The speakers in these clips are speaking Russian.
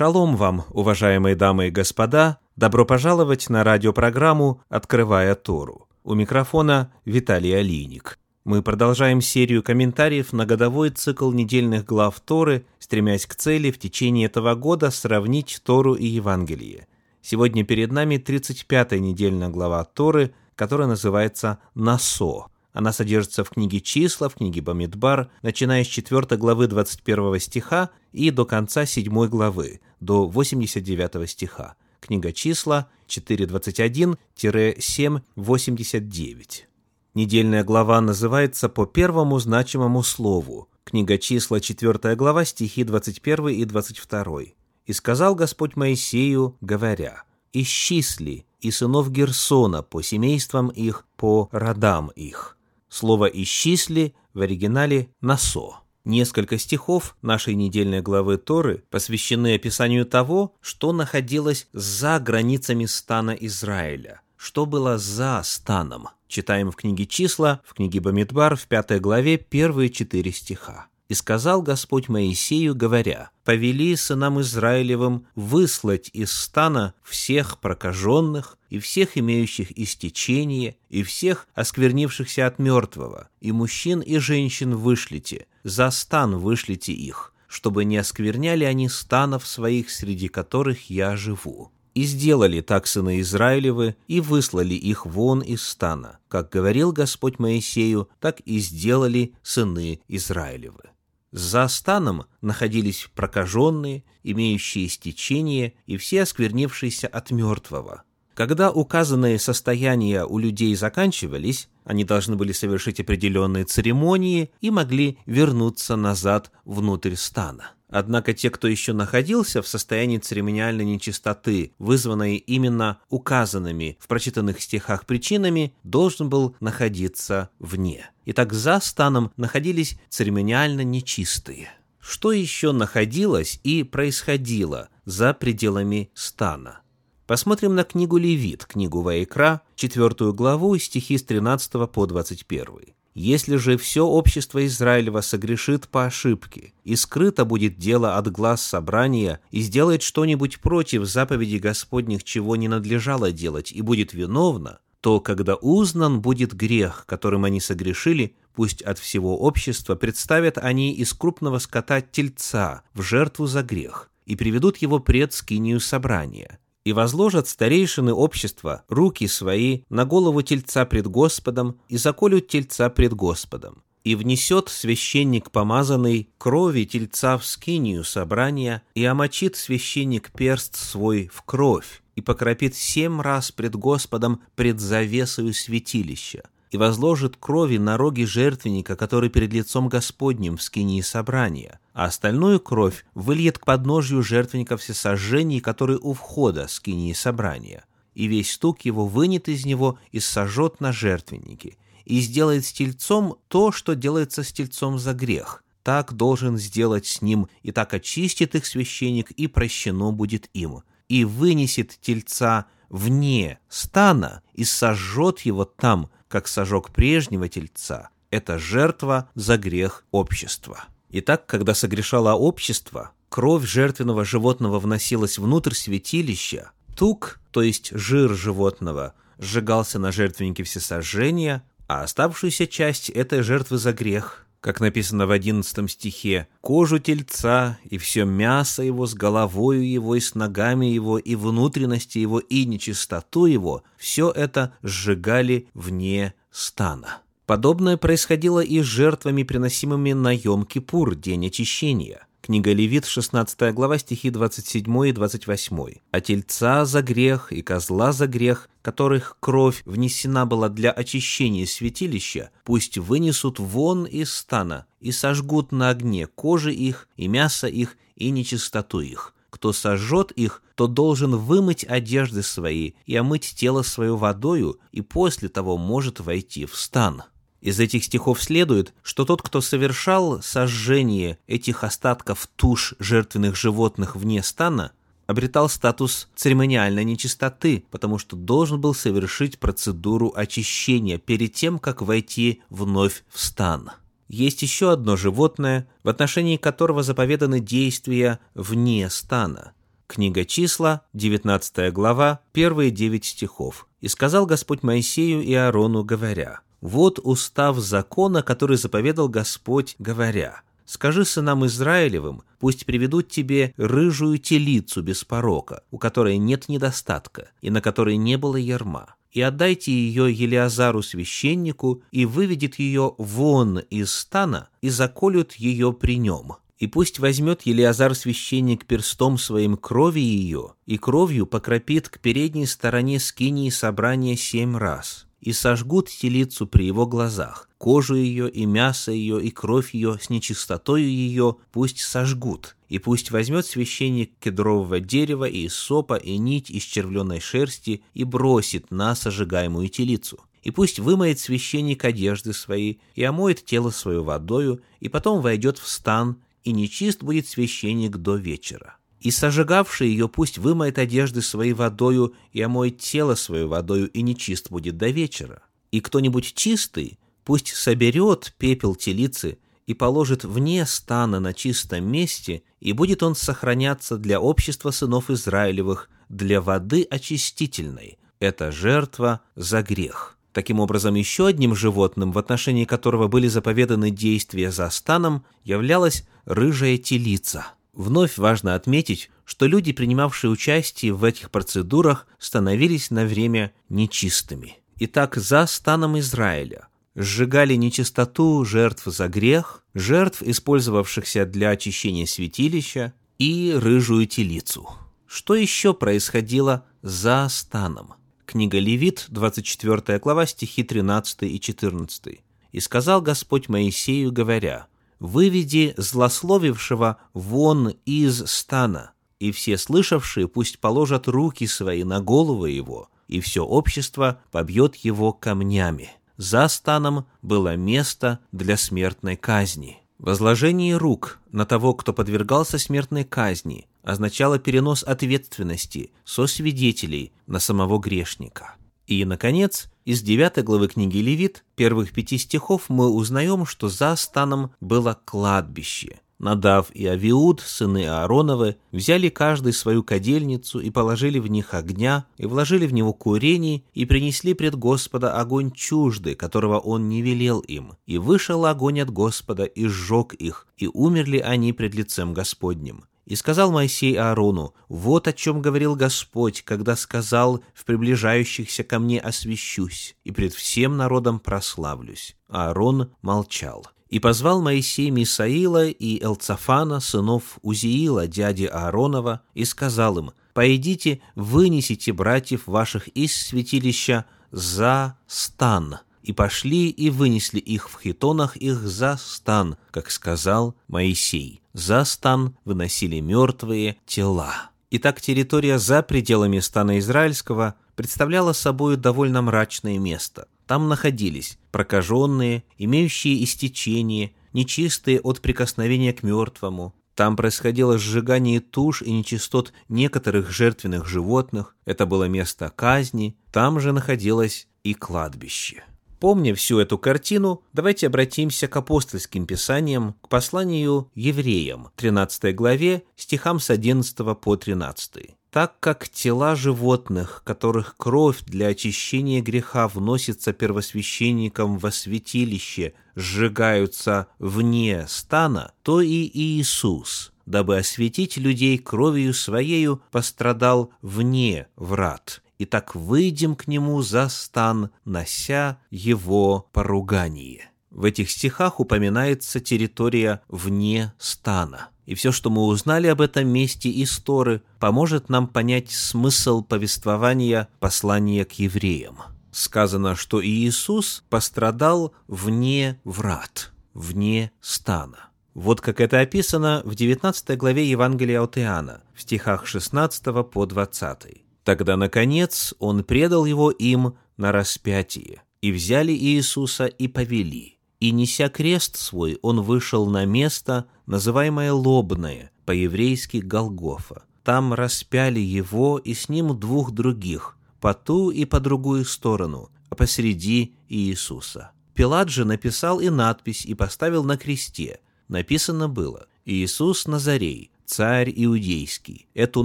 Шалом вам, уважаемые дамы и господа! Добро пожаловать на радиопрограмму «Открывая Тору». У микрофона Виталий Алиник. Мы продолжаем серию комментариев на годовой цикл недельных глав Торы, стремясь к цели в течение этого года сравнить Тору и Евангелие. Сегодня перед нами 35-я недельная глава Торы, которая называется «Насо». Она содержится в книге «Числа», в книге «Бамидбар», начиная с 4 главы 21 стиха и до конца 7 главы, до 89 стиха. Книга «Числа» 4.21-7.89. Недельная глава называется по первому значимому слову. Книга «Числа» 4 глава, стихи 21 и 22. «И сказал Господь Моисею, говоря, «Исчисли и сынов Герсона по семействам их, по родам их». Слово «исчисли» в оригинале «насо». Несколько стихов нашей недельной главы Торы посвящены описанию того, что находилось за границами стана Израиля, что было за станом. Читаем в книге «Числа», в книге Бамидбар, в пятой главе, первые четыре стиха. «И сказал Господь Моисею, говоря, «Повели сынам Израилевым выслать из стана всех прокаженных и всех имеющих истечение, и всех осквернившихся от мертвого, и мужчин и женщин вышлите, за стан вышлите их, чтобы не оскверняли они станов своих, среди которых я живу». И сделали так сыны Израилевы, и выслали их вон из стана. Как говорил Господь Моисею, так и сделали сыны Израилевы. За станом находились прокаженные, имеющие стечение и все осквернившиеся от мертвого. Когда указанные состояния у людей заканчивались, они должны были совершить определенные церемонии и могли вернуться назад внутрь стана. Однако те, кто еще находился в состоянии церемониальной нечистоты, вызванной именно указанными в прочитанных стихах причинами, должен был находиться вне. Итак, за станом находились церемониально нечистые. Что еще находилось и происходило за пределами стана? Посмотрим на книгу Левит, книгу Ваикра, четвертую главу, стихи с 13 по 21. Если же все общество Израилева согрешит по ошибке, и скрыто будет дело от глаз собрания, и сделает что-нибудь против заповеди Господних, чего не надлежало делать, и будет виновно, то, когда узнан будет грех, которым они согрешили, пусть от всего общества представят они из крупного скота тельца в жертву за грех, и приведут его пред скинию собрания и возложат старейшины общества руки свои на голову тельца пред Господом и заколют тельца пред Господом. И внесет священник помазанный крови тельца в скинию собрания, и омочит священник перст свой в кровь, и покропит семь раз пред Господом пред завесою святилища, и возложит крови на роги жертвенника, который перед лицом Господним в скинии собрания, а остальную кровь выльет к подножью жертвенника всесожжений, который у входа скинии собрания, и весь стук его вынет из него и сожжет на жертвеннике, и сделает с тельцом то, что делается с тельцом за грех. Так должен сделать с ним, и так очистит их священник, и прощено будет им, и вынесет тельца вне стана и сожжет его там, как сожег прежнего тельца, это жертва за грех общества. Итак, когда согрешало общество, кровь жертвенного животного вносилась внутрь святилища, тук, то есть жир животного, сжигался на жертвеннике всесожжения, а оставшуюся часть этой жертвы за грех, как написано в одиннадцатом стихе, кожу тельца и все мясо его с головою его и с ногами его и внутренности его и нечистоту его, все это сжигали вне стана. Подобное происходило и с жертвами, приносимыми на Йом-Кипур, день очищения. Книга Левит, 16 глава, стихи 27 и 28. «А тельца за грех и козла за грех, которых кровь внесена была для очищения святилища, пусть вынесут вон из стана и сожгут на огне кожи их и мясо их и нечистоту их. Кто сожжет их, то должен вымыть одежды свои и омыть тело свое водою, и после того может войти в стан». Из этих стихов следует, что тот, кто совершал сожжение этих остатков туш жертвенных животных вне стана, обретал статус церемониальной нечистоты, потому что должен был совершить процедуру очищения перед тем, как войти вновь в стан. Есть еще одно животное, в отношении которого заповеданы действия вне стана. Книга числа, 19 глава, первые 9 стихов. «И сказал Господь Моисею и Аарону, говоря, «Вот устав закона, который заповедал Господь, говоря, Скажи сынам Израилевым, пусть приведут тебе рыжую телицу без порока, у которой нет недостатка, и на которой не было ерма, и отдайте ее Елиазару священнику, и выведет ее вон из стана, и заколют ее при нем. И пусть возьмет Елиазар священник перстом своим крови ее, и кровью покропит к передней стороне скинии собрания семь раз, и сожгут телицу при его глазах, кожу ее и мясо ее и кровь ее с нечистотою ее пусть сожгут, и пусть возьмет священник кедрового дерева и сопа и нить из червленой шерсти и бросит на сожигаемую телицу. И пусть вымоет священник одежды свои и омоет тело свое водою, и потом войдет в стан, и нечист будет священник до вечера. И сожигавший ее пусть вымоет одежды своей водою и омоет тело свое водою, и нечист будет до вечера. И кто-нибудь чистый Пусть соберет пепел телицы и положит вне стана на чистом месте, и будет он сохраняться для общества сынов Израилевых, для воды очистительной. Это жертва за грех. Таким образом, еще одним животным, в отношении которого были заповеданы действия за станом, являлась рыжая телица. Вновь важно отметить, что люди, принимавшие участие в этих процедурах, становились на время нечистыми. Итак, за станом Израиля сжигали нечистоту жертв за грех, жертв, использовавшихся для очищения святилища, и рыжую телицу. Что еще происходило за станом? Книга Левит, 24 глава, стихи 13 и 14. «И сказал Господь Моисею, говоря, «Выведи злословившего вон из стана, и все слышавшие пусть положат руки свои на голову его, и все общество побьет его камнями» за станом было место для смертной казни. Возложение рук на того, кто подвергался смертной казни, означало перенос ответственности со свидетелей на самого грешника. И, наконец, из 9 главы книги Левит, первых пяти стихов, мы узнаем, что за станом было кладбище – Надав и Авиуд, сыны Аароновы, взяли каждый свою кадельницу и положили в них огня, и вложили в него курение, и принесли пред Господа огонь чужды, которого он не велел им. И вышел огонь от Господа, и сжег их, и умерли они пред лицем Господним. И сказал Моисей Аарону, «Вот о чем говорил Господь, когда сказал, в приближающихся ко мне освящусь, и пред всем народом прославлюсь». Аарон молчал. И позвал Моисей Мисаила и Элцафана, сынов Узиила, дяди Ааронова, и сказал им, «Пойдите, вынесите братьев ваших из святилища за стан». И пошли и вынесли их в хитонах их за стан, как сказал Моисей. За стан выносили мертвые тела. Итак, территория за пределами стана израильского представляла собой довольно мрачное место – там находились прокаженные, имеющие истечение, нечистые от прикосновения к мертвому. Там происходило сжигание туш и нечистот некоторых жертвенных животных. Это было место казни. Там же находилось и кладбище. Помня всю эту картину, давайте обратимся к апостольским писаниям, к посланию евреям, 13 главе, стихам с 11 по 13 так как тела животных, которых кровь для очищения греха вносится первосвященником во святилище, сжигаются вне стана, то и Иисус, дабы осветить людей кровью Своею, пострадал вне врат. И так выйдем к Нему за стан, нося Его поругание. В этих стихах упоминается территория вне стана – и все, что мы узнали об этом месте из Торы, поможет нам понять смысл повествования послания к евреям. Сказано, что Иисус пострадал вне врат, вне стана. Вот как это описано в 19 главе Евангелия от Иоанна, в стихах 16 по 20. «Тогда, наконец, он предал его им на распятие, и взяли Иисуса и повели, и, неся крест свой, он вышел на место, называемое Лобное, по-еврейски Голгофа. Там распяли его и с ним двух других, по ту и по другую сторону, а посреди Иисуса. Пилат же написал и надпись и поставил на кресте. Написано было «Иисус Назарей, царь иудейский. Эту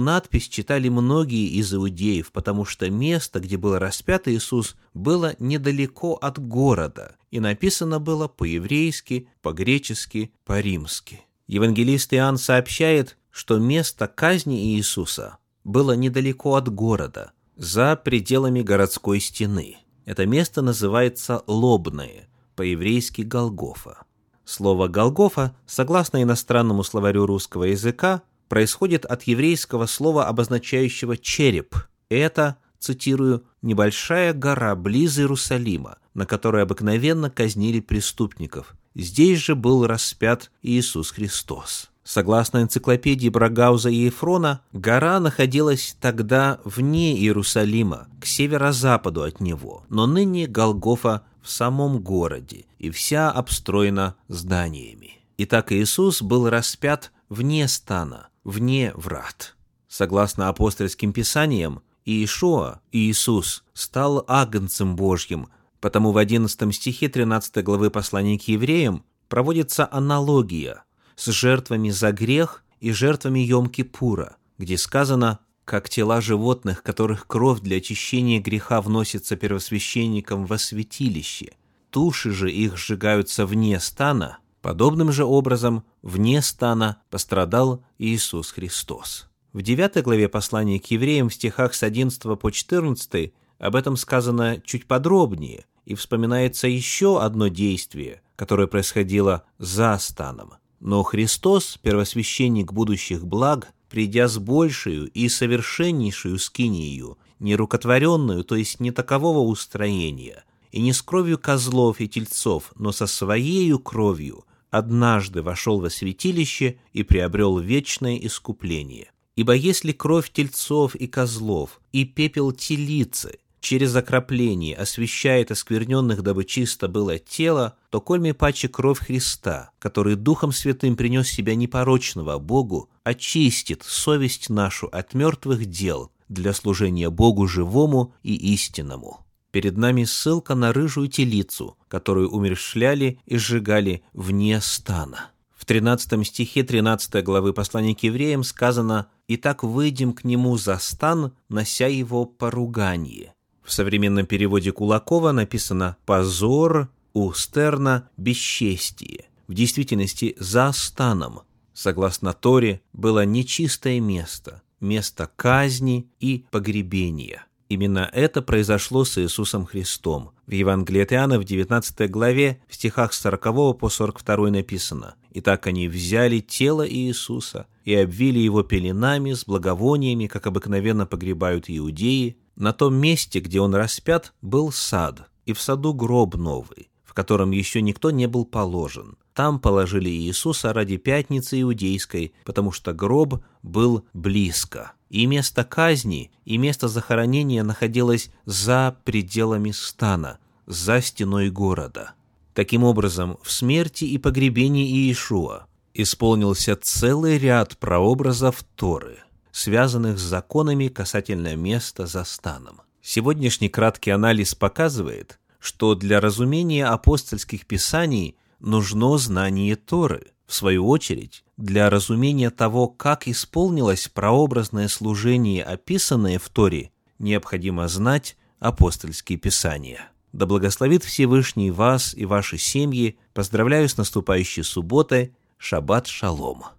надпись читали многие из иудеев, потому что место, где был распят Иисус, было недалеко от города, и написано было по-еврейски, по-гречески, по-римски. Евангелист Иоанн сообщает, что место казни Иисуса было недалеко от города, за пределами городской стены. Это место называется Лобное, по-еврейски Голгофа. Слово «Голгофа», согласно иностранному словарю русского языка, происходит от еврейского слова, обозначающего «череп». Это, цитирую, «небольшая гора близ Иерусалима, на которой обыкновенно казнили преступников. Здесь же был распят Иисус Христос». Согласно энциклопедии Брагауза и Ефрона, гора находилась тогда вне Иерусалима, к северо-западу от него, но ныне Голгофа в самом городе, и вся обстроена зданиями. Итак, Иисус был распят вне стана, вне врат. Согласно апостольским писаниям, Иешуа, Иисус, стал агнцем Божьим, потому в 11 стихе 13 главы послания к евреям проводится аналогия – с жертвами за грех и жертвами Йом-Кипура, где сказано как тела животных, которых кровь для очищения греха вносится первосвященникам во святилище. Туши же их сжигаются вне стана, подобным же образом вне стана пострадал Иисус Христос. В 9 главе послания к евреям в стихах с 11 по 14 об этом сказано чуть подробнее, и вспоминается еще одно действие, которое происходило за станом – но Христос, первосвященник будущих благ, придя с большую и совершеннейшую скинию, нерукотворенную, то есть не такового устроения, и не с кровью козлов и тельцов, но со своею кровью, однажды вошел во святилище и приобрел вечное искупление. Ибо если кровь тельцов и козлов и пепел телицы через окропление освящает оскверненных, дабы чисто было тело, то кольми паче кровь Христа, который Духом Святым принес себя непорочного Богу, очистит совесть нашу от мертвых дел для служения Богу живому и истинному. Перед нами ссылка на рыжую телицу, которую умершляли и сжигали вне стана. В 13 стихе 13 главы послания к евреям сказано «Итак выйдем к нему за стан, нося его поругание». В современном переводе Кулакова написано «позор», у Стерна «бесчестие». В действительности за станом, согласно Торе, было нечистое место, место казни и погребения. Именно это произошло с Иисусом Христом. В Евангелии от Иоанна в 19 главе в стихах с 40 по 42 написано «Итак они взяли тело Иисуса и обвили его пеленами с благовониями, как обыкновенно погребают иудеи, на том месте, где он распят, был сад, и в саду гроб новый, в котором еще никто не был положен. Там положили Иисуса ради пятницы иудейской, потому что гроб был близко. И место казни, и место захоронения находилось за пределами стана, за стеной города. Таким образом, в смерти и погребении Иешуа исполнился целый ряд прообразов Торы – связанных с законами касательно места за станом. Сегодняшний краткий анализ показывает, что для разумения апостольских писаний нужно знание Торы. В свою очередь, для разумения того, как исполнилось прообразное служение, описанное в Торе, необходимо знать апостольские писания. Да благословит Всевышний вас и ваши семьи. Поздравляю с наступающей субботой. Шаббат шалом.